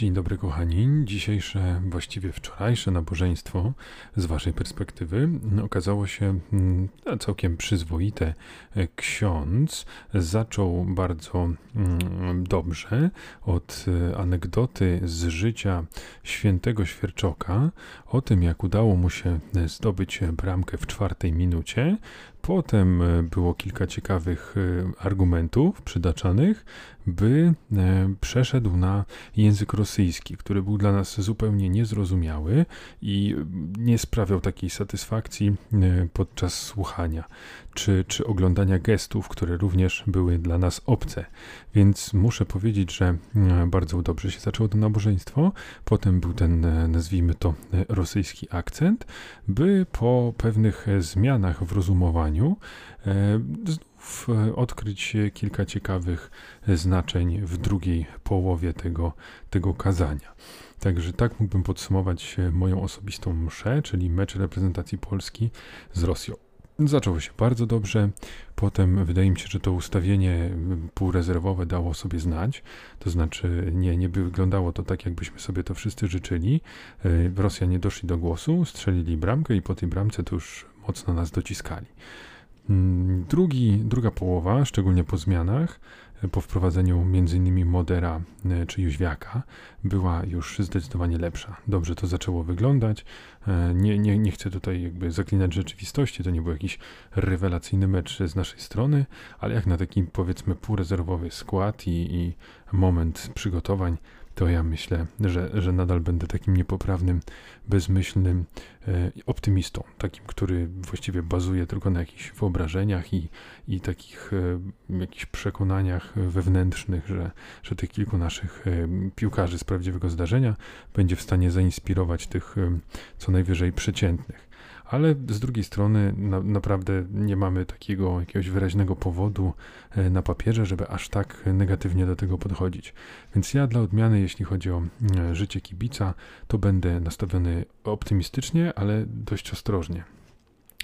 Dzień dobry kochani. Dzisiejsze, właściwie wczorajsze nabożeństwo z waszej perspektywy okazało się mm, całkiem przyzwoite. Ksiądz zaczął bardzo mm, dobrze od e, anegdoty z życia świętego Świerczoka o tym, jak udało mu się zdobyć bramkę w czwartej minucie. Potem e, było kilka ciekawych e, argumentów przytaczanych, by e, przeszedł na język rosyjski, który był dla nas zupełnie niezrozumiały i nie sprawiał takiej satysfakcji podczas słuchania czy, czy oglądania gestów, które również były dla nas obce. Więc muszę powiedzieć, że bardzo dobrze się zaczęło to nabożeństwo. Potem był ten, nazwijmy to, rosyjski akcent, by po pewnych zmianach w rozumowaniu, E, znów e, odkryć kilka ciekawych znaczeń w drugiej połowie tego, tego kazania. Także tak mógłbym podsumować moją osobistą mszę, czyli mecz reprezentacji Polski z Rosją. Zaczęło się bardzo dobrze. Potem wydaje mi się, że to ustawienie półrezerwowe dało sobie znać. To znaczy, nie, nie wyglądało to tak, jakbyśmy sobie to wszyscy życzyli. E, Rosjanie doszli do głosu, strzelili bramkę i po tej bramce to już mocno nas dociskali. Mm, drugi, druga połowa, szczególnie po zmianach, po wprowadzeniu m.in. Modera e, czy Jóźwiaka, była już zdecydowanie lepsza. Dobrze to zaczęło wyglądać. E, nie, nie, nie chcę tutaj jakby zaklinać rzeczywistości, to nie był jakiś rewelacyjny mecz z naszej strony, ale jak na taki powiedzmy półrezerwowy skład i, i moment przygotowań, to ja myślę, że, że nadal będę takim niepoprawnym, bezmyślnym e, optymistą, takim, który właściwie bazuje tylko na jakichś wyobrażeniach i, i takich e, jakichś przekonaniach wewnętrznych, że, że tych kilku naszych e, piłkarzy z prawdziwego zdarzenia będzie w stanie zainspirować tych e, co najwyżej przeciętnych ale z drugiej strony na, naprawdę nie mamy takiego jakiegoś wyraźnego powodu e, na papierze, żeby aż tak negatywnie do tego podchodzić. Więc ja dla odmiany, jeśli chodzi o e, życie kibica, to będę nastawiony optymistycznie, ale dość ostrożnie.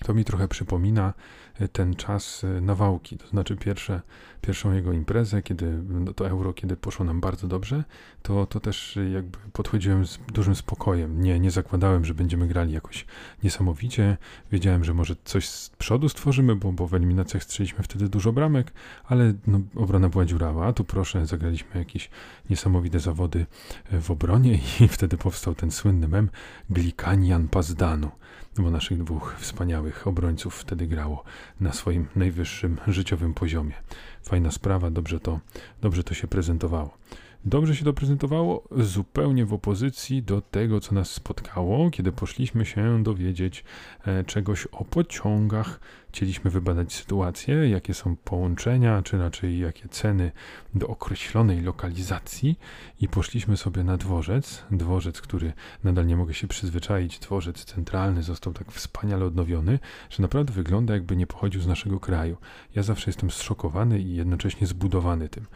To mi trochę przypomina e, ten czas e, nawałki, to znaczy pierwsze, pierwszą jego imprezę, kiedy no to euro, kiedy poszło nam bardzo dobrze, to, to też jakby podchodziłem z dużym spokojem. Nie, nie zakładałem, że będziemy grali jakoś niesamowicie. Wiedziałem, że może coś z przodu stworzymy, bo, bo w eliminacjach strzeliśmy wtedy dużo bramek, ale no, obrona była dziurawa. A tu proszę, zagraliśmy jakieś niesamowite zawody w obronie i wtedy powstał ten słynny mem Glikanian Pazdanu bo naszych dwóch wspaniałych obrońców wtedy grało na swoim najwyższym życiowym poziomie. Fajna sprawa, dobrze to, dobrze to się prezentowało. Dobrze się to prezentowało zupełnie w opozycji do tego, co nas spotkało, kiedy poszliśmy się dowiedzieć e, czegoś o pociągach. Chcieliśmy wybadać sytuację, jakie są połączenia, czy raczej jakie ceny do określonej lokalizacji i poszliśmy sobie na dworzec. Dworzec, który nadal nie mogę się przyzwyczaić, dworzec centralny został tak wspaniale odnowiony, że naprawdę wygląda jakby nie pochodził z naszego kraju. Ja zawsze jestem zszokowany i jednocześnie zbudowany tym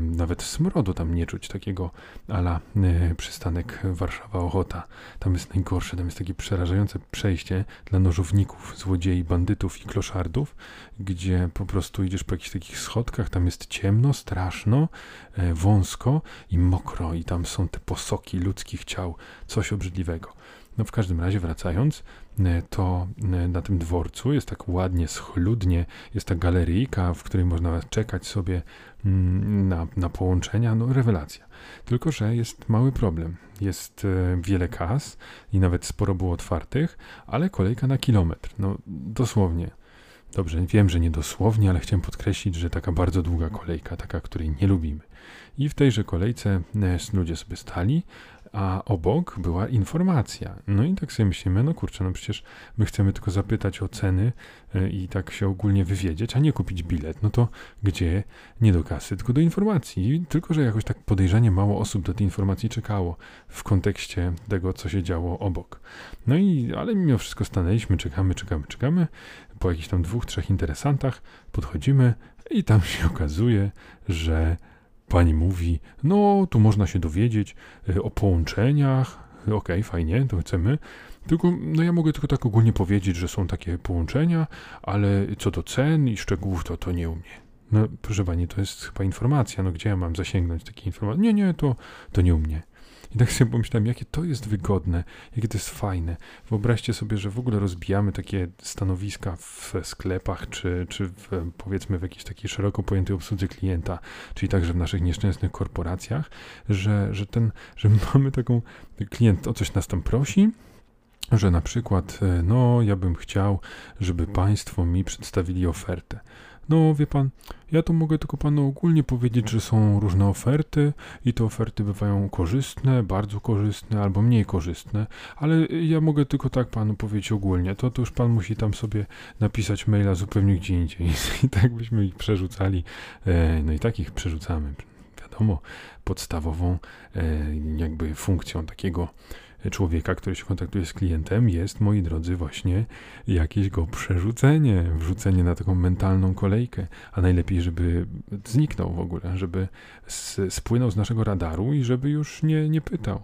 nawet smrodu tam nie czuć, takiego ala e, przystanek Warszawa-Ochota. Tam jest najgorsze, tam jest takie przerażające przejście dla nożowników, złodziei, bandytów i kloszardów, gdzie po prostu idziesz po jakichś takich schodkach, tam jest ciemno, straszno, e, wąsko i mokro i tam są te posoki ludzkich ciał, coś obrzydliwego. No w każdym razie wracając, e, to e, na tym dworcu jest tak ładnie, schludnie, jest ta galeryjka, w której można czekać sobie mm, na, na połączenia, no rewelacja. Tylko, że jest mały problem. Jest wiele kas i nawet sporo było otwartych, ale kolejka na kilometr, no dosłownie. Dobrze, wiem, że nie dosłownie, ale chciałem podkreślić, że taka bardzo długa kolejka, taka, której nie lubimy. I w tejże kolejce ludzie sobie stali, a obok była informacja. No i tak sobie myślimy, no kurczę, no przecież my chcemy tylko zapytać o ceny e, i tak się ogólnie wywiedzieć, a nie kupić bilet. No to gdzie? Nie do kasy, tylko do informacji. Tylko, że jakoś tak podejrzanie mało osób do tej informacji czekało w kontekście tego, co się działo obok. No i, ale mimo wszystko stanęliśmy, czekamy, czekamy, czekamy. Po jakichś tam dwóch, trzech interesantach podchodzimy i tam się okazuje, że Pani mówi, no tu można się dowiedzieć e, o połączeniach, okej, okay, fajnie, to chcemy. Tylko, no ja mogę tylko tak ogólnie powiedzieć, że są takie połączenia, ale co do cen i szczegółów, to to nie u mnie. No proszę Pani, to jest chyba informacja, no gdzie ja mam zasięgnąć takiej informacji? Nie, nie, to, to nie u mnie. I tak sobie pomyślałem, jakie to jest wygodne, jakie to jest fajne. Wyobraźcie sobie, że w ogóle rozbijamy takie stanowiska w sklepach, czy, czy w, powiedzmy w jakiejś takiej szeroko pojętej obsłudze klienta, czyli także w naszych nieszczęsnych korporacjach, że, że, ten, że mamy taką, klient o coś nas tam prosi, że na przykład, e, no, ja bym chciał, żeby Państwo mi przedstawili ofertę. No, wie pan, ja tu mogę tylko panu ogólnie powiedzieć, że są różne oferty i te oferty bywają korzystne, bardzo korzystne albo mniej korzystne, ale ja mogę tylko tak panu powiedzieć ogólnie. To, to już pan musi tam sobie napisać maila zupełnie gdzie indziej. I tak byśmy ich przerzucali, e, no i takich przerzucamy. Wiadomo, podstawową e, jakby funkcją takiego człowieka, który się kontaktuje z klientem, jest, moi drodzy, właśnie jakieś go przerzucenie, wrzucenie na taką mentalną kolejkę, a najlepiej, żeby zniknął w ogóle, żeby spłynął z naszego radaru i żeby już nie, nie pytał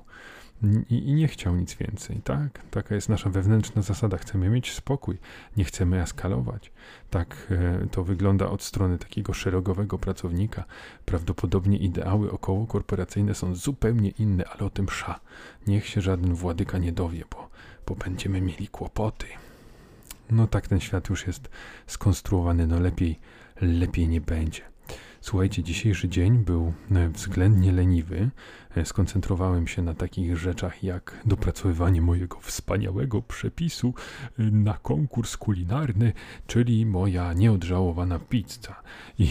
i, nie chciał nic więcej. Tak, taka jest nasza wewnętrzna zasada. Chcemy mieć spokój, nie chcemy eskalować. Tak e, to wygląda od strony takiego szeregowego pracownika. Prawdopodobnie ideały około korporacyjne są zupełnie inne, ale o tym sza. Niech się żaden władyka nie dowie, bo, bo będziemy mieli kłopoty. No tak ten świat już jest skonstruowany, no lepiej, lepiej nie będzie. Słuchajcie, dzisiejszy dzień był e, względnie leniwy. E, skoncentrowałem się na takich rzeczach jak dopracowywanie mojego wspaniałego przepisu e, na konkurs kulinarny, czyli moja nieodżałowana pizza. I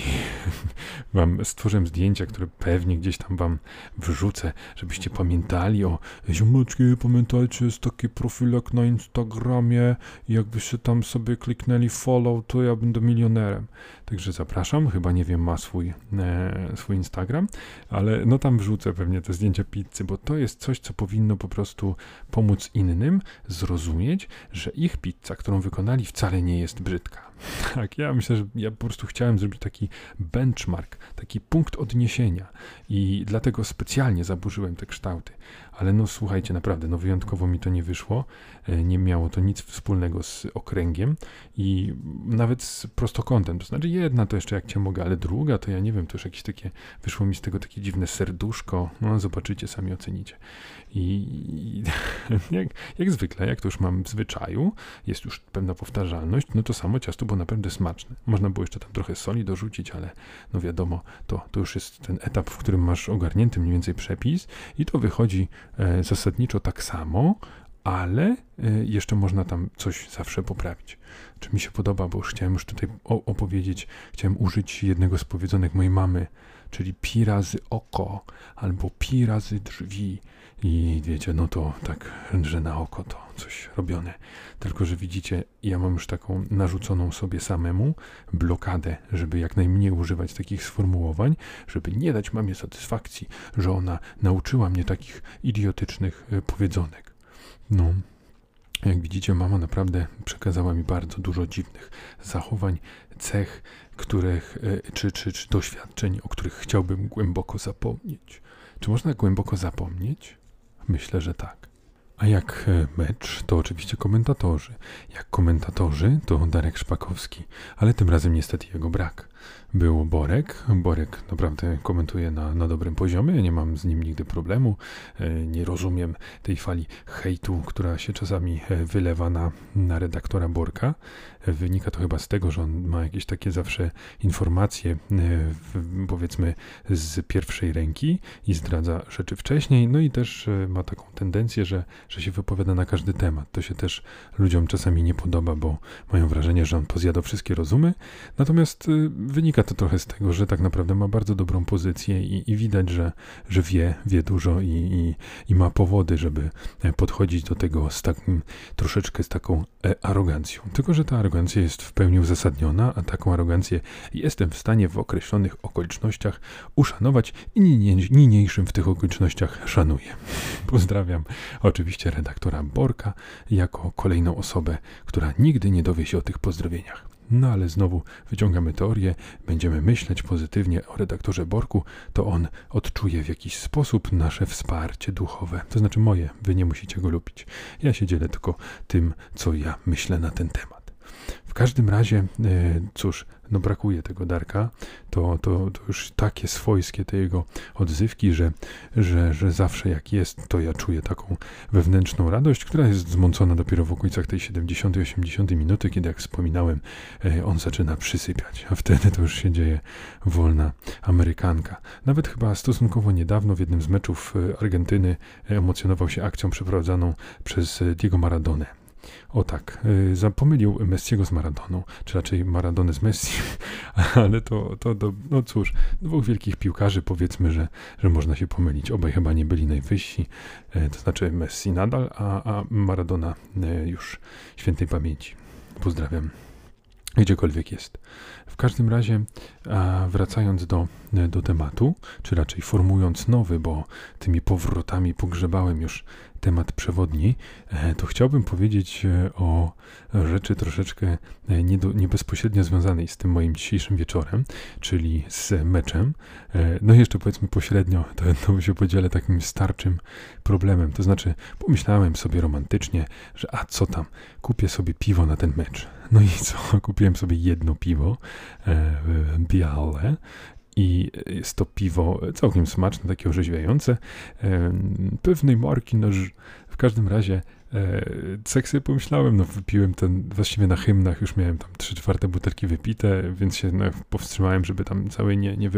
wam stworzyłem zdjęcia, które pewnie gdzieś tam wam wrzucę, żebyście pamiętali o ziomeczki, pamiętajcie, jest taki profilek na Instagramie jakbyście tam sobie kliknęli follow, to ja będę milionerem. Także zapraszam, chyba nie wiem, ma swój, e, swój Instagram, ale no tam wrzucę pewnie te zdjęcia pizzy, bo to jest coś, co powinno po prostu pomóc innym zrozumieć, że ich pizza, którą wykonali, wcale nie jest brzydka. Tak, ja myślę, że ja po prostu chciałem zrobić taki benchmark, taki punkt odniesienia i dlatego specjalnie zaburzyłem te kształty. Ale no słuchajcie, naprawdę, no wyjątkowo mi to nie wyszło. E, nie miało to nic wspólnego z okręgiem i nawet z prostokątem. To znaczy jedna to jeszcze jak cię mogę, ale druga to ja nie wiem, to już jakieś takie, wyszło mi z tego takie dziwne serduszko. No zobaczycie, sami ocenicie. I jak, jak zwykle, jak to już mam w zwyczaju, jest już pewna powtarzalność, no to samo ciasto było naprawdę smaczne. Można było jeszcze tam trochę soli dorzucić, ale no wiadomo, to, to już jest ten etap, w którym masz ogarnięty mniej więcej przepis i to wychodzi e, zasadniczo tak samo, ale e, jeszcze można tam coś zawsze poprawić. Czy mi się podoba, bo już chciałem już tutaj opowiedzieć, chciałem użyć jednego z powiedzonek mojej mamy, czyli pi razy oko albo pi razy drzwi. I wiecie, no to tak, że na oko to coś robione. Tylko, że widzicie, ja mam już taką narzuconą sobie samemu blokadę, żeby jak najmniej używać takich sformułowań, żeby nie dać mamie satysfakcji, że ona nauczyła mnie takich idiotycznych e, powiedzonek. No, jak widzicie, mama naprawdę przekazała mi bardzo dużo dziwnych zachowań, cech, których, e, czy, czy, czy doświadczeń, o których chciałbym głęboko zapomnieć. Czy można głęboko zapomnieć? Myślę, że tak. A jak e, mecz, to oczywiście komentatorzy. Jak komentatorzy, to Darek Szpakowski, ale tym razem niestety jego brak był Borek. Borek naprawdę komentuje na, na dobrym poziomie, nie mam z nim nigdy problemu. E, nie rozumiem tej fali hejtu, która się czasami e, wylewa na, na redaktora Borka. E, wynika to chyba z tego, że on ma jakieś takie zawsze informacje, powiedzmy, z pierwszej ręki i zdradza rzeczy wcześniej. No i też ma taką tendencję, że, że się wypowiada na każdy temat. To się też ludziom czasami nie podoba, bo mają wrażenie, że on pozjada wszystkie rozumy. Natomiast wynika to trochę z tego, że tak naprawdę ma bardzo dobrą pozycję i, i widać, że, że wie, wie dużo i, i, i, ma powody, żeby e, podchodzić do tego z takim troszeczkę z taką e, arogancją. Tylko, że ta arogancja jest w pełni uzasadniona, a taką arogancję jestem w stanie w określonych okolicznościach uszanować i niniejszym w tych okolicznościach szanuję. Pozdrawiam oczywiście redaktora Borka jako kolejną osobę, która nigdy nie dowie się o tych pozdrowieniach. No ale znowu wyciągamy teorię, będziemy myśleć pozytywnie o redaktorze Borku, to on odczuje w jakiś sposób nasze wsparcie duchowe. To znaczy moje, wy nie musicie go lubić. Ja się dzielę tylko tym, co ja myślę na ten temat każdym razie, cóż, no brakuje tego Darka, to, to, to już takie swojskie te jego odzywki, że, że, że zawsze jak jest, to ja czuję taką wewnętrzną radość, która jest zmącona dopiero w okolicach tej 70-80 minuty, kiedy jak wspominałem, e, on zaczyna przysypiać, a wtedy to już się dzieje wolna Amerykanka. Nawet chyba stosunkowo niedawno w jednym z meczów e, Argentyny emocjonował się akcją przeprowadzaną przez e, Diego Maradonę. O tak, y, zapomylił Messiego z Maradoną, czy raczej Maradonę z Messi, ale to, to, to, no cóż, dwóch wielkich piłkarzy powiedzmy, że, że można się pomylić. Obaj chyba nie byli najwyżsi, e, to znaczy Messi nadal, a, a Maradona e, już świętej pamięci. Pozdrawiam gdziekolwiek jest. W każdym razie, wracając do, do tematu, czy raczej formując nowy, bo tymi powrotami pogrzebałem już temat przewodni, e, to chciałbym powiedzieć e, o rzeczy troszeczkę e, nie, do, nie bezpośrednio związanej z tym moim dzisiejszym wieczorem, czyli z meczem. No i jeszcze powiedzmy pośrednio, to, to się podzielę takim starczym problemem. To znaczy, pomyślałem sobie romantycznie, że a co tam, kupię sobie piwo na ten mecz. No i co, kupiłem sobie jedno piwo, białe, i jest to piwo całkiem smaczne, takie orzeźwiające, pewnej marki, no w każdym razie tak sobie pomyślałem, no wypiłem ten, właściwie na hymnach już miałem tam trzy czwarte butelki wypite, więc się no, powstrzymałem, żeby tam całej nie, nie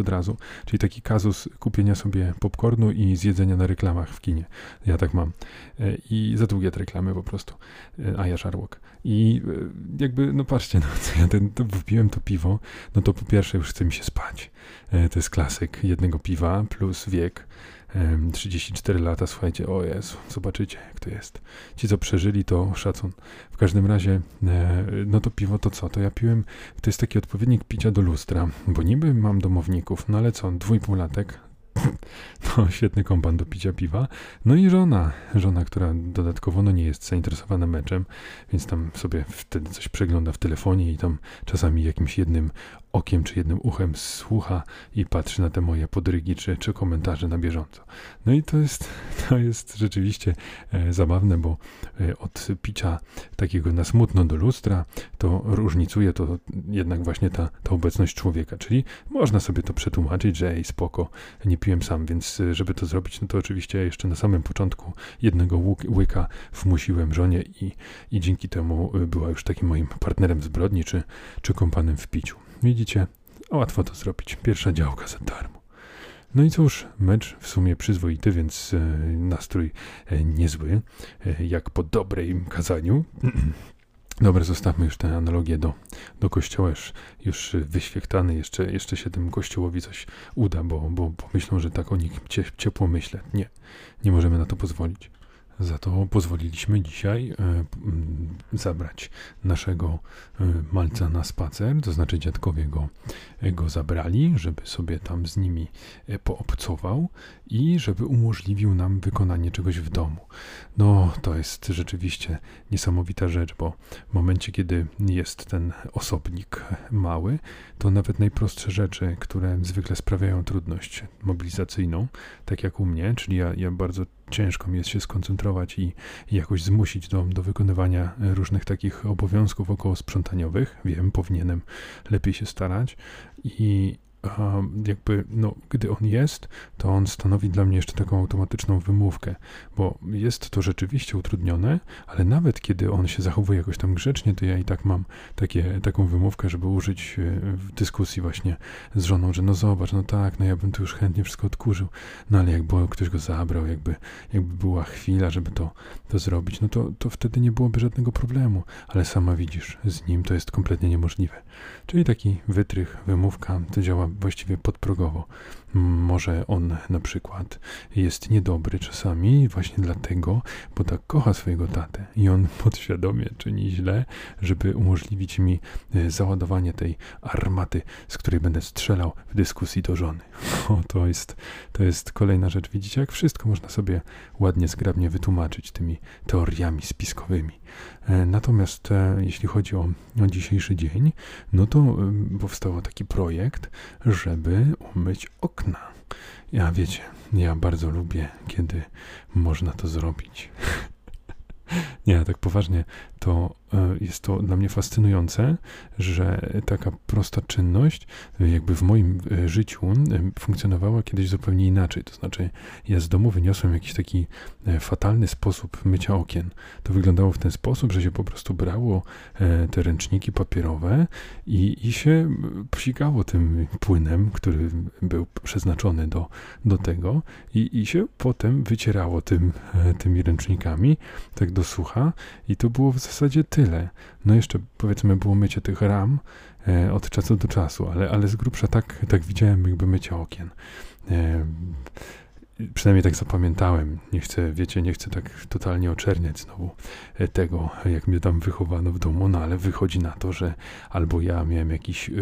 od razu. Czyli taki kazus kupienia sobie popcornu i zjedzenia na reklamach w kinie. Ja tak mam. E, I za długie te reklamy po prostu. E, a ja żarłok. I jakby, no patrzcie, no co ja ten, to wypiłem to piwo, no to po pierwsze już chce mi się spać. To jest klasyk jednego piwa plus wiek 34 lata, słuchajcie, o Jezu, zobaczycie jak to jest. Ci, co przeżyli, to szacun. W każdym razie, e, no to piwo to co? To ja piłem, to jest taki odpowiednik picia do lustra, bo niby mam domowników, no ale co, dwójpółlatek, no, świetny kompan do picia piwa. No i żona, żona, która dodatkowo no, nie jest zainteresowana meczem, więc tam sobie wtedy coś przegląda w telefonie i tam czasami jakimś jednym okiem czy jednym uchem słucha i patrzy na te moje podrygi czy, czy komentarze na bieżąco. No i to jest, to jest rzeczywiście e, zabawne, bo e, od picia takiego na smutno do lustra to różnicuje to jednak właśnie ta, ta obecność człowieka, czyli można sobie to przetłumaczyć, że ej, spoko, nie piłem sam, więc e, żeby to zrobić, no to oczywiście jeszcze na samym początku jednego łyka wmusiłem żonie i, i dzięki temu była już takim moim partnerem zbrodni czy, czy kompanem w piciu. Widzicie, łatwo to zrobić. Pierwsza działka za darmo. No i cóż, mecz w sumie przyzwoity, więc e, nastrój e, niezły, e, jak po dobrej kazaniu. Dobra, zostawmy już tę analogię do, do kościoła, już, już wyświechtany, jeszcze, jeszcze się tym kościołowi coś uda, bo, bo pomyślą, że tak o nich ciepło myślę. Nie, nie możemy na to pozwolić. Za to pozwoliliśmy dzisiaj e, zabrać naszego e, malca na spacer, to znaczy dziadkowie go, e, go zabrali, żeby sobie tam z nimi poobcował i żeby umożliwił nam wykonanie czegoś w domu. No, to jest rzeczywiście niesamowita rzecz, bo w momencie, kiedy jest ten osobnik mały, to nawet najprostsze rzeczy, które zwykle sprawiają trudność mobilizacyjną, tak jak u mnie, czyli ja, ja bardzo ciężko mi jest się skoncentrować i, jakoś zmusić do, do wykonywania różnych takich obowiązków około sprzątaniowych. Wiem, powinienem lepiej się starać i, jakby, no, gdy on jest, to on stanowi dla mnie jeszcze taką automatyczną wymówkę, bo jest to rzeczywiście utrudnione, ale nawet kiedy on się zachowuje jakoś tam grzecznie, to ja i tak mam takie, taką wymówkę, żeby użyć e, w dyskusji właśnie z żoną, że no zobacz, no tak, no ja bym tu już chętnie wszystko odkurzył, no ale jakby ktoś go zabrał, jakby, jakby była chwila, żeby to, to zrobić, no to, to wtedy nie byłoby żadnego problemu, ale sama widzisz, z nim to jest kompletnie niemożliwe. Czyli taki wytrych, wymówka, to działa właściwie podprogowo. Może on na przykład jest niedobry czasami właśnie dlatego, bo tak kocha swojego tatę i on podświadomie czyni źle, żeby umożliwić mi e, załadowanie tej armaty, z której będę strzelał w dyskusji do żony. O, to jest, to jest kolejna rzecz. Widzicie, jak wszystko można sobie ładnie, zgrabnie wytłumaczyć tymi teoriami spiskowymi. E, natomiast e, jeśli chodzi o, o dzisiejszy dzień, no to powstał taki projekt, żeby umyć okna. Ja wiecie, ja bardzo lubię, kiedy można to zrobić. Nie, tak poważnie, to jest to dla mnie fascynujące, że taka prosta czynność, e, jakby w moim e, życiu, funkcjonowała kiedyś zupełnie inaczej. To znaczy, ja z domu wyniosłem jakiś taki fatalny sposób mycia okien. To wyglądało w ten sposób, że się po prostu brało te ręczniki papierowe i, i się psikało tym płynem, który był przeznaczony do, do tego, i, i się potem wycierało tym, tymi ręcznikami, tak do sucha, i to było w zasadzie tyle. No jeszcze powiedzmy było mycie tych ram e, od czasu do czasu, ale, ale z grubsza tak, tak widziałem jakby mycie okien. E, przynajmniej tak zapamiętałem. Nie chcę, wiecie, nie chcę tak totalnie oczerniać znowu e, tego, jak mnie tam wychowano w domu, no ale wychodzi na to, że albo ja miałem jakiś e,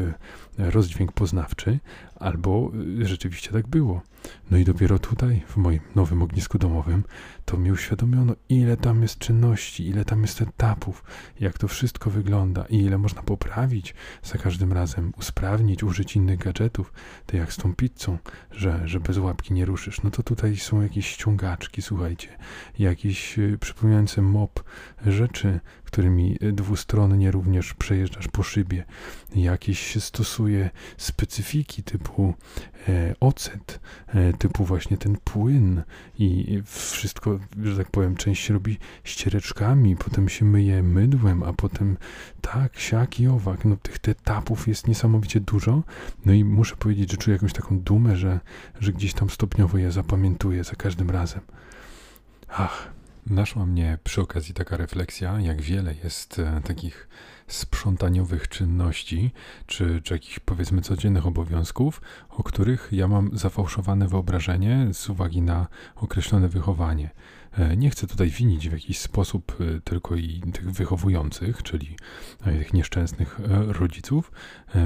rozdźwięk poznawczy, albo e, rzeczywiście tak było. No i dopiero tutaj, w moim nowym ognisku domowym, to mi uświadomiono, ile tam jest czynności, ile tam jest etapów, jak to wszystko wygląda i ile można poprawić za każdym razem, usprawnić, użyć innych gadżetów, to jak z tą pizzą, że, że bez łapki nie ruszysz. No to tutaj są jakieś ściągaczki, słuchajcie, jakieś y, przypominające mop rzeczy, którymi dwustronnie również przejeżdżasz po szybie. Jakieś stosuje specyfiki typu e, ocet, e, typu właśnie ten płyn i wszystko, że tak powiem, część się robi ściereczkami, potem się myje mydłem, a potem tak, siak i owak. No tych etapów jest niesamowicie dużo. No i muszę powiedzieć, że czuję jakąś taką dumę, że, że gdzieś tam stopniowo je zapamiętuję za każdym razem. Ach, Naszła mnie przy okazji taka refleksja, jak wiele jest e, takich sprzątaniowych czynności, czy, czy jakichś powiedzmy codziennych obowiązków, o których ja mam zafałszowane wyobrażenie z uwagi na określone wychowanie. E, nie chcę tutaj winić w jakiś sposób e, tylko i tych wychowujących, czyli tych nieszczęsnych rodziców,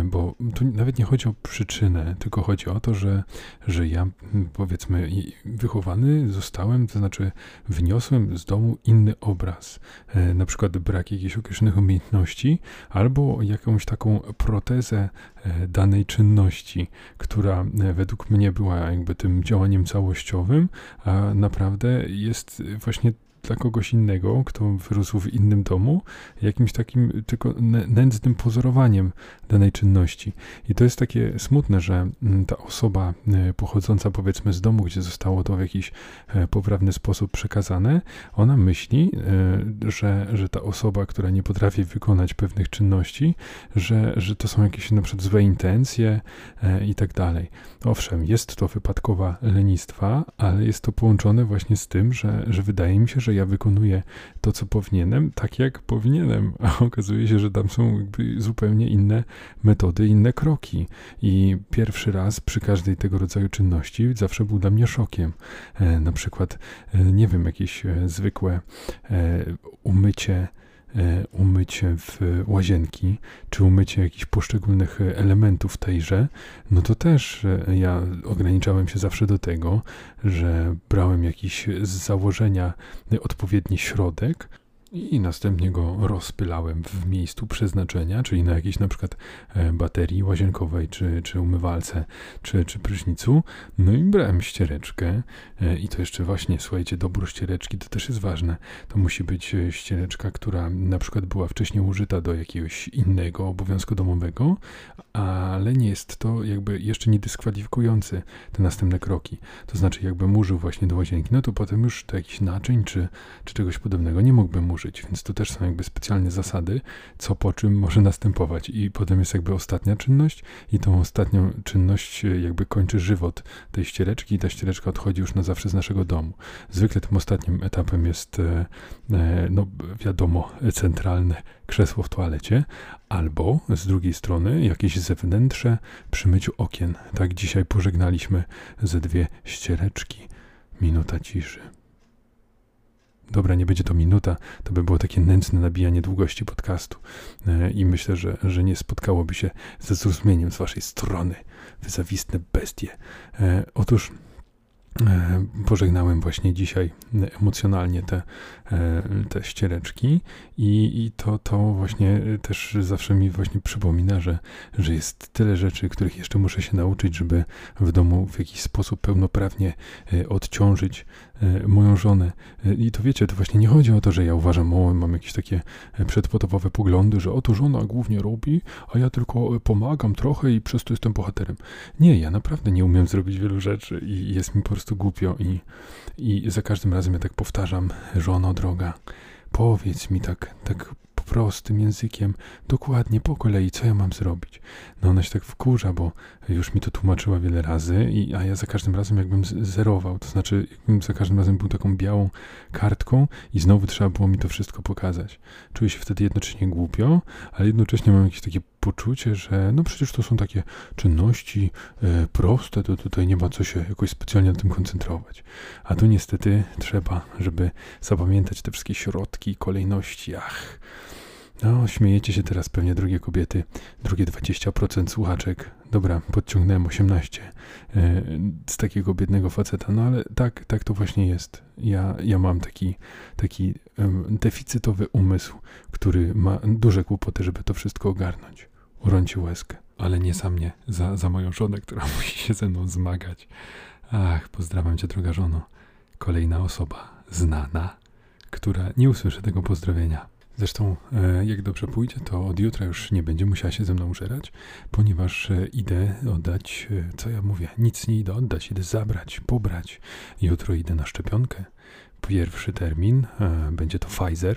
bo tu nawet nie chodzi o przyczynę, tylko chodzi o to, że, że ja powiedzmy wychowany zostałem, to znaczy wniosłem z domu inny obraz, na przykład brak jakichś określonych umiejętności albo jakąś taką protezę danej czynności, która według mnie była jakby tym działaniem całościowym, a naprawdę jest właśnie dla kogoś innego, kto wyrósł w innym domu, jakimś takim tylko nędznym pozorowaniem danej czynności. I to jest takie smutne, że mm, ta osoba e, pochodząca powiedzmy z domu, gdzie zostało to w jakiś e, poprawny sposób przekazane, ona myśli, e, że, że ta osoba, która nie potrafi wykonać pewnych czynności, że, że to są jakieś na przykład złe intencje i tak dalej. Owszem, jest to wypadkowa lenistwa, ale jest to połączone właśnie z tym, że, że wydaje mi się, że ja wykonuję to, co powinienem, tak jak powinienem, a okazuje się, że tam są zupełnie inne metody, inne kroki. I pierwszy raz przy każdej tego rodzaju czynności zawsze był dla mnie szokiem. E, na przykład, e, nie wiem, jakieś e, zwykłe e, umycie E, umycie w łazienki, czy umycie jakichś poszczególnych elementów tejże, no to też e, ja ograniczałem się zawsze do tego, że brałem jakiś z założenia odpowiedni środek, i następnie go rozpylałem w miejscu przeznaczenia, czyli na jakiejś na przykład e, baterii łazienkowej, czy, czy umywalce, czy, czy prysznicu. No i brałem ściereczkę e, i to jeszcze właśnie, słuchajcie, dobór ściereczki to też jest ważne. To musi być e, ściereczka, która na przykład była wcześniej użyta do jakiegoś innego obowiązku domowego, ale nie jest to jakby jeszcze nie dyskwalifikujący te następne kroki. To znaczy, jakbym użył właśnie do łazienki, no to potem już do jakichś naczyń, czy, czy czegoś podobnego nie mógłbym użyć użyć, więc tu też są jakby specjalne zasady, co po czym może następować. I potem jest jakby ostatnia czynność i tą ostatnią czynność e, jakby kończy żywot tej ściereczki i ta ściereczka odchodzi już na zawsze z naszego domu. Zwykle tym ostatnim etapem jest, e, e, no wiadomo, centralne krzesło w toalecie, albo z drugiej strony jakieś zewnętrzne przy myciu okien. Tak dzisiaj pożegnaliśmy ze dwie ściereczki. Minuta ciszy. Dobra, nie będzie to minuta, to by było takie nędzne nabijanie długości podcastu. E, I myślę, że, że nie spotkałoby się ze zrozumieniem z waszej strony. Wy zawistne bestie. E, otóż e, pożegnałem właśnie dzisiaj emocjonalnie te, te ściereczki i, i to, to właśnie też zawsze mi właśnie przypomina, że, że jest tyle rzeczy, których jeszcze muszę się nauczyć, żeby w domu w jakiś sposób pełnoprawnie odciążyć moją żonę. E, I to wiecie, to właśnie nie chodzi o to, że ja uważam, o, mam jakieś takie e, przedpotopowe poglądy, że oto żona głównie robi, a ja tylko pomagam trochę i przez to jestem bohaterem. Nie, ja naprawdę nie umiem zrobić wielu rzeczy i jest mi po prostu głupio i, i za każdym razem ja tak powtarzam, żono droga, powiedz mi tak, tak prostym językiem, dokładnie po kolei, co ja mam zrobić. No ona się tak wkurza, bo już mi to tłumaczyła wiele razy, i, a ja za każdym razem jakbym zerował, to znaczy jakbym za każdym razem był taką białą kartką i znowu trzeba było mi to wszystko pokazać. Czuję się wtedy jednocześnie głupio, ale jednocześnie mam jakieś takie poczucie, że no przecież to są takie czynności e, proste, to tutaj nie ma co się jakoś specjalnie na tym koncentrować. A tu niestety trzeba, żeby zapamiętać te wszystkie środki, kolejności, ach, no, śmiejecie się teraz pewnie drugie kobiety, drugie 20% słuchaczek. Dobra, podciągnąłem 18 e, z takiego biednego faceta, no ale tak, tak to właśnie jest. Ja, ja mam taki, taki deficytowy umysł, który ma duże kłopoty, żeby to wszystko ogarnąć. Urąci łezkę, ale nie za mnie, za, za moją żonę, która musi się ze mną zmagać. Ach, pozdrawiam cię, droga żono. Kolejna osoba znana, która nie usłyszy tego pozdrowienia. Zresztą, e, jak dobrze pójdzie, to od jutra już nie będzie musiała się ze mną użerać, ponieważ e, idę oddać, e, co ja mówię, nic nie idę oddać, idę zabrać, pobrać. Jutro idę na szczepionkę. Pierwszy termin będzie to Pfizer.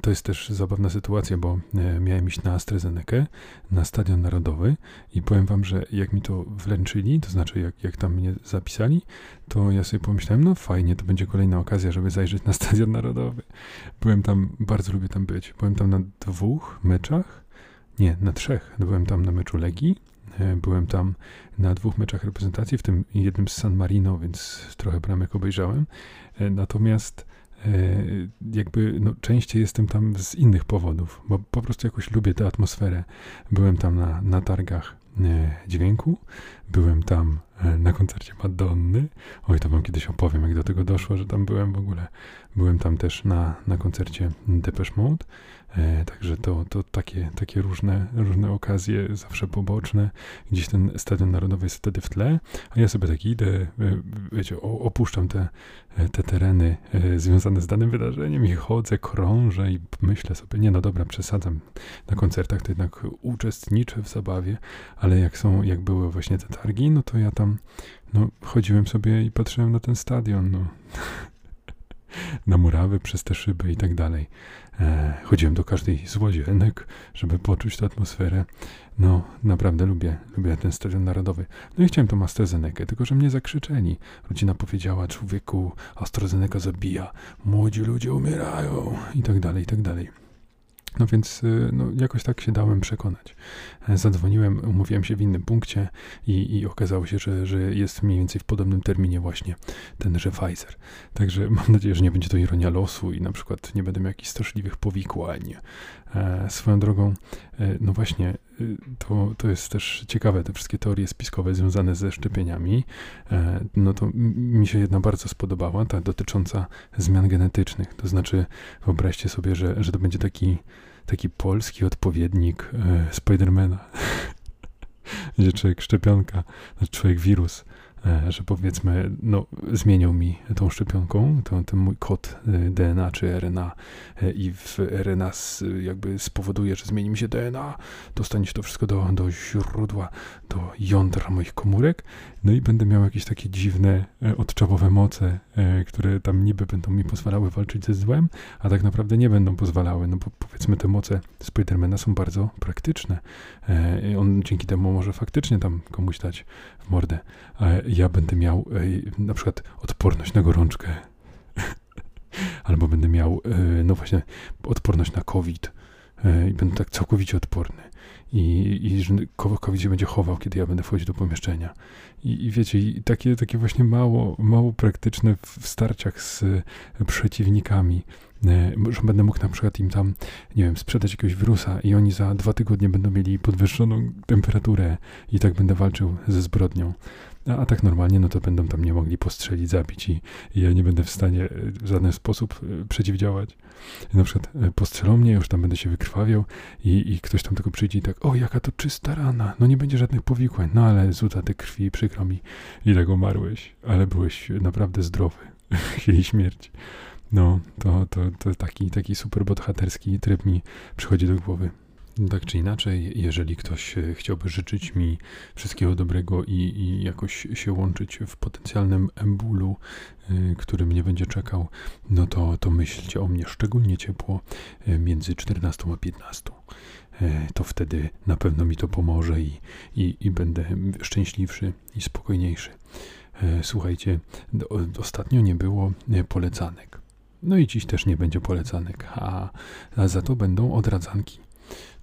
To jest też zabawna sytuacja, bo e, miałem iść na AstraZeneca, na Stadion Narodowy i powiem wam, że jak mi to wręczyli, to znaczy jak, jak tam mnie zapisali, to ja sobie pomyślałem, no fajnie, to będzie kolejna okazja, żeby zajrzeć na Stadion Narodowy. Byłem tam, bardzo lubię tam być. Byłem tam na dwóch meczach, nie, na trzech. Byłem tam na meczu Legii, e, byłem tam na dwóch meczach reprezentacji, w tym jednym z San Marino, więc trochę bramek obejrzałem. E, natomiast jakby no, częściej jestem tam z innych powodów, bo po prostu jakoś lubię tę atmosferę. Byłem tam na, na targach e, dźwięku, byłem tam e, na koncercie Madonny. Oj, to wam kiedyś opowiem, jak do tego doszło, że tam byłem w ogóle. Byłem tam też na, na koncercie Depeche Mode. E, także to, to takie, takie różne, różne okazje, zawsze poboczne. Gdzieś ten Stadion Narodowy jest wtedy w tle, a ja sobie tak idę, e, wiecie, opuszczam te, e, te tereny związane z danym wydarzeniem i chodzę, krążę i myślę sobie, nie no dobra, przesadzam. Na koncertach to jednak uczestniczę w zabawie, ale jak są, jak były właśnie te targi, no to ja tam no, chodziłem sobie i patrzyłem na ten stadion, no. na murawy, przez te szyby i tak dalej. E, chodziłem do każdej z łazienek, żeby poczuć tę atmosferę. No, naprawdę lubię, lubię ten stadion narodowy. No i chciałem tą AstraZenekę, tylko że mnie zakrzyczeli. Rodzina powiedziała, człowieku, AstraZeneca zabija, młodzi ludzie umierają i tak dalej, i tak dalej. No więc y, no, jakoś tak się dałem przekonać. E, zadzwoniłem, umówiłem się w innym punkcie i, i okazało się, że, że jest mniej więcej w podobnym terminie właśnie tenże Pfizer. Także mam nadzieję, że nie będzie to ironia losu i na przykład nie będę miał jakichś straszliwych powikłań. E, swoją drogą, e, no właśnie, y, to, to jest też ciekawe, te wszystkie teorie spiskowe związane ze szczepieniami. E, no to mi się jedna bardzo spodobała, ta dotycząca zmian genetycznych. To znaczy, wyobraźcie sobie, że, że to będzie taki, taki polski odpowiednik e, Spidermana. Będzie człowiek szczepionka, znaczy człowiek wirus. E, że powiedzmy, no, zmienią mi tą szczepionką, to, ten mój kod e, DNA czy RNA e, i w RNA jakby spowoduje, że zmieni mi się DNA, dostaniesz to wszystko do, do źródła, do jądra moich komórek, no i będę miał jakieś takie dziwne, odczawowe moce, które tam niby będą mi pozwalały walczyć ze złem, a tak naprawdę nie będą pozwalały, no bo powiedzmy te moce Spidermana są bardzo praktyczne. On dzięki temu może faktycznie tam komuś dać w mordę ja będę miał na przykład odporność na gorączkę, albo będę miał, e, no właśnie, odporność na COVID e, i będę tak całkowicie odporny. I, i że COVID się będzie chował, kiedy ja będę wchodzić do pomieszczenia. I, i wiecie, i takie, takie właśnie mało, mało praktyczne w starciach z przeciwnikami e, że będę mógł na przykład im tam, nie wiem, sprzedać jakiegoś wirusa i oni za dwa tygodnie będą mieli podwyższoną temperaturę i tak będę walczył ze zbrodnią. A, a tak normalnie, no to będą tam nie mogli postrzelić, zabić i, i ja nie będę w stanie e, w żaden sposób e, przeciwdziałać. Na przykład e, postrzelą mnie, już tam będę się wykrwawiał i, i ktoś tam tylko przyjdzie i tak, o jaka to czysta rana, no nie będzie żadnych powikłań, no ale zuta te krwi, przykro mi, i tak umarłeś, ale byłeś naprawdę zdrowy. chwili śmierci. No, to, to, to taki, taki super bohaterski tryb mi przychodzi do głowy. Tak czy inaczej, jeżeli ktoś e, chciałby życzyć mi wszystkiego dobrego i, i jakoś się łączyć w potencjalnym embulu, y, który mnie będzie czekał, no to, to myślcie o mnie szczególnie ciepło y, między 14 a 15. Y, to wtedy na pewno mi to pomoże i, i, i będę szczęśliwszy i spokojniejszy. Słuchajcie, ostatnio nie było polecanek. No i dziś też nie będzie polecanek, a, a za to będą odradzanki.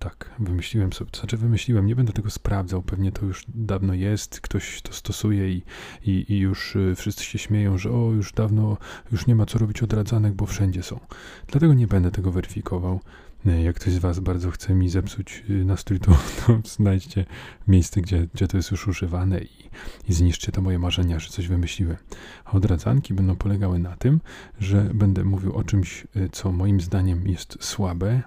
Tak, wymyśliłem sobie, to znaczy wymyśliłem, nie będę tego sprawdzał, pewnie to już dawno jest, ktoś to stosuje i, i, i już y, wszyscy się śmieją, że o, już dawno, już nie ma co robić odradzanek, bo wszędzie są. Dlatego nie będę tego weryfikował. Y, jak ktoś z Was bardzo chce mi zepsuć y, nastrój, to, to znajdźcie miejsce, gdzie, gdzie to jest już używane i, i zniszczcie to moje marzenia, że coś wymyśliłem. A odradzanki będą polegały na tym, że będę mówił o czymś, co moim zdaniem jest słabe,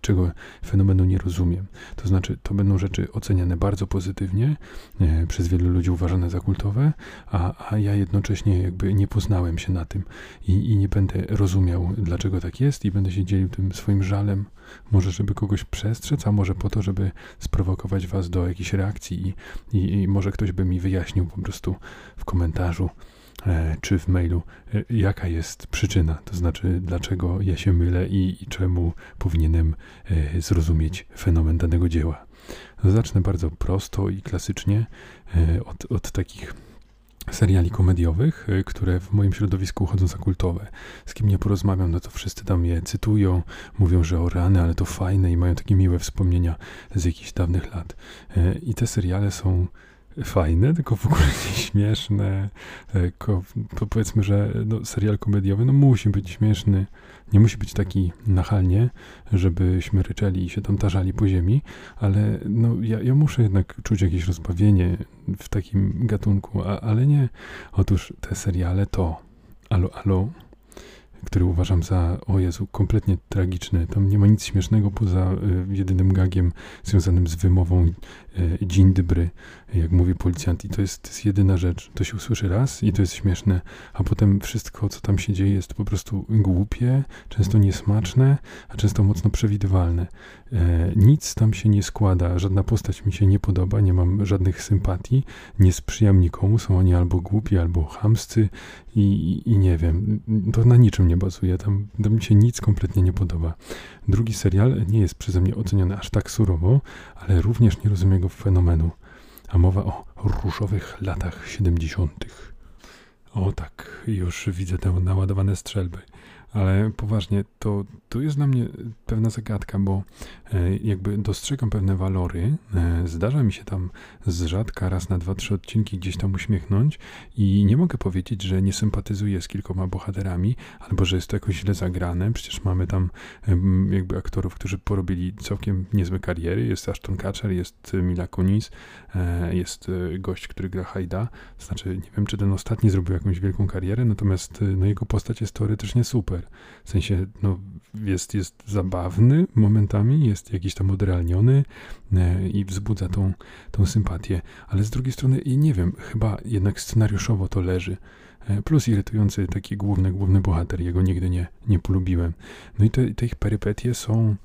czego fenomenu nie rozumiem. To znaczy, to będą rzeczy oceniane bardzo pozytywnie, y, przez wielu ludzi uważane za kultowe, a, a ja jednocześnie jakby nie poznałem się na tym i, i nie będę rozumiał, dlaczego tak jest i będę się dzielił tym swoim żalem, może żeby kogoś przestrzec, a może po to, żeby sprowokować was do jakiejś reakcji i, i, i może ktoś by mi wyjaśnił po prostu w komentarzu, czy w mailu, e, jaka jest przyczyna, to znaczy dlaczego ja się mylę i, czemu powinienem e, zrozumieć fenomen danego dzieła. Zacznę bardzo prosto i klasycznie od, od takich seriali komediowych, które w moim środowisku uchodzą za kultowe. Z kim nie porozmawiam, no to wszyscy tam je cytują, mówią, że o rany, ale to fajne i mają takie miłe wspomnienia z jakichś dawnych lat. I te seriale są fajne, tylko w ogóle nieśmieszne. Tylko powiedzmy, że no, serial komediowy no, musi być śmieszny. Nie musi być taki nachalnie, żebyśmy ryczeli i się tam tarzali po ziemi, ale no, ja, ja muszę jednak czuć jakieś rozbawienie w takim gatunku, a, ale nie. Otóż te seriale to Alo, alo, który uważam za, o Jezu, kompletnie tragiczny. Tam nie ma nic śmiesznego poza y, jedynym gagiem związanym z wymową y, dzień dobry, jak mówi policjant. I to jest, to jest jedyna rzecz. To się usłyszy raz i to jest śmieszne, a potem wszystko, co tam się dzieje, jest po prostu głupie, często niesmaczne, a często mocno przewidywalne. E, nic tam się nie składa, żadna postać mi się nie podoba, nie mam żadnych sympatii, nie sprzyjam nikomu, są oni albo głupi, albo chamscy i, i nie wiem, to na niczym nie bazuje, tam, tam mi się nic kompletnie nie podoba. Drugi serial nie jest przeze mnie oceniony aż tak surowo, ale również nie rozumiem jego fenomenu, a mowa o różowych latach 70. O tak, już widzę te naładowane strzelby. Ale poważnie, to, to jest dla mnie pewna zagadka, bo e, jakby dostrzegam pewne walory. E, zdarza mi się tam z rzadka raz na dwa, trzy odcinki gdzieś tam uśmiechnąć i nie mogę powiedzieć, że nie sympatyzuję z kilkoma bohaterami, albo że jest to jakoś źle zagrane. Przecież mamy tam jakby aktorów, którzy porobili całkiem niezłe kariery. Jest Ashton Kutcher, jest Mila Kunis, e, jest gość, który gra Haida. Znaczy, nie wiem, czy ten ostatni zrobił jakąś wielką karierę, natomiast no, jego postać jest teoretycznie super super. W sensie, no, jest, jest zabawny momentami, jest jakiś tam odrealniony e, i wzbudza tą, tą sympatię, ale z drugiej strony, nie wiem, chyba jednak scenariuszowo to leży. E, plus irytujący taki główny, główny bohater, jego nigdy nie, nie polubiłem. No i te, te ich perypetie są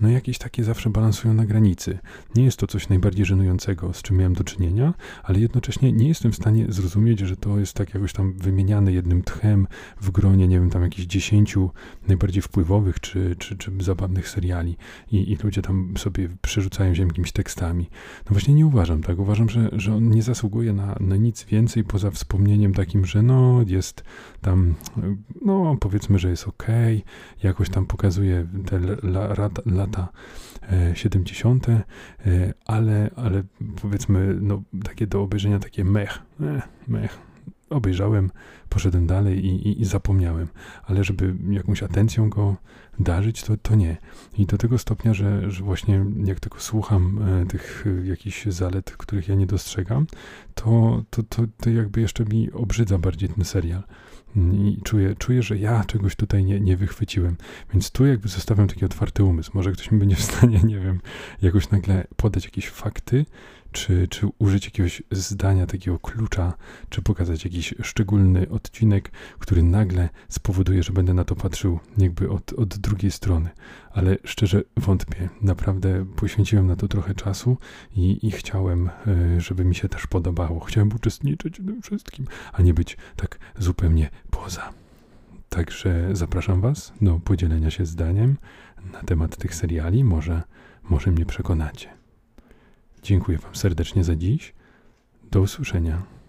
no jakieś takie zawsze balansują na granicy. Nie jest to coś najbardziej żenującego, z czym miałem do czynienia, ale jednocześnie nie jestem w stanie zrozumieć, że to jest tak jakoś tam wymieniane jednym tchem w gronie, nie wiem, tam jakichś dziesięciu najbardziej wpływowych czy, czy, czy zabawnych seriali i, i ludzie tam sobie przerzucają się jakimiś tekstami. No właśnie nie uważam tak. Uważam, że, że on nie zasługuje na, na nic więcej poza wspomnieniem takim, że no jest tam, no powiedzmy, że jest ok, jakoś tam pokazuje te lata lata 70., e, e, ale, ale powiedzmy, no, takie do obejrzenia, takie mech, eh, mech. Obejrzałem, poszedłem dalej i, i, i, zapomniałem, ale żeby jakąś atencją go darzyć, to, to nie. I do tego stopnia, że, że właśnie jak tylko słucham e, tych e, jakichś zalet, których ja nie dostrzegam, to, to, to, to jakby jeszcze mi obrzydza bardziej ten serial i czuję, czuję, że ja czegoś tutaj nie, nie wychwyciłem. Więc tu jakby zostawiam taki otwarty umysł. Może ktoś mi będzie w stanie, nie wiem, jakoś nagle podać jakieś fakty, czy, czy użyć jakiegoś zdania, takiego klucza, czy pokazać jakiś szczególny odcinek, który nagle spowoduje, że będę na to patrzył jakby od, od drugiej strony. Ale szczerze wątpię. Naprawdę poświęciłem na to trochę czasu i, i chciałem, e, żeby mi się też podobało. Chciałem uczestniczyć w tym wszystkim, a nie być tak zupełnie poza. Także zapraszam Was do podzielenia się zdaniem na temat tych seriali. Może, może mnie przekonacie. Dziękuję Wam serdecznie za dziś. Do usłyszenia.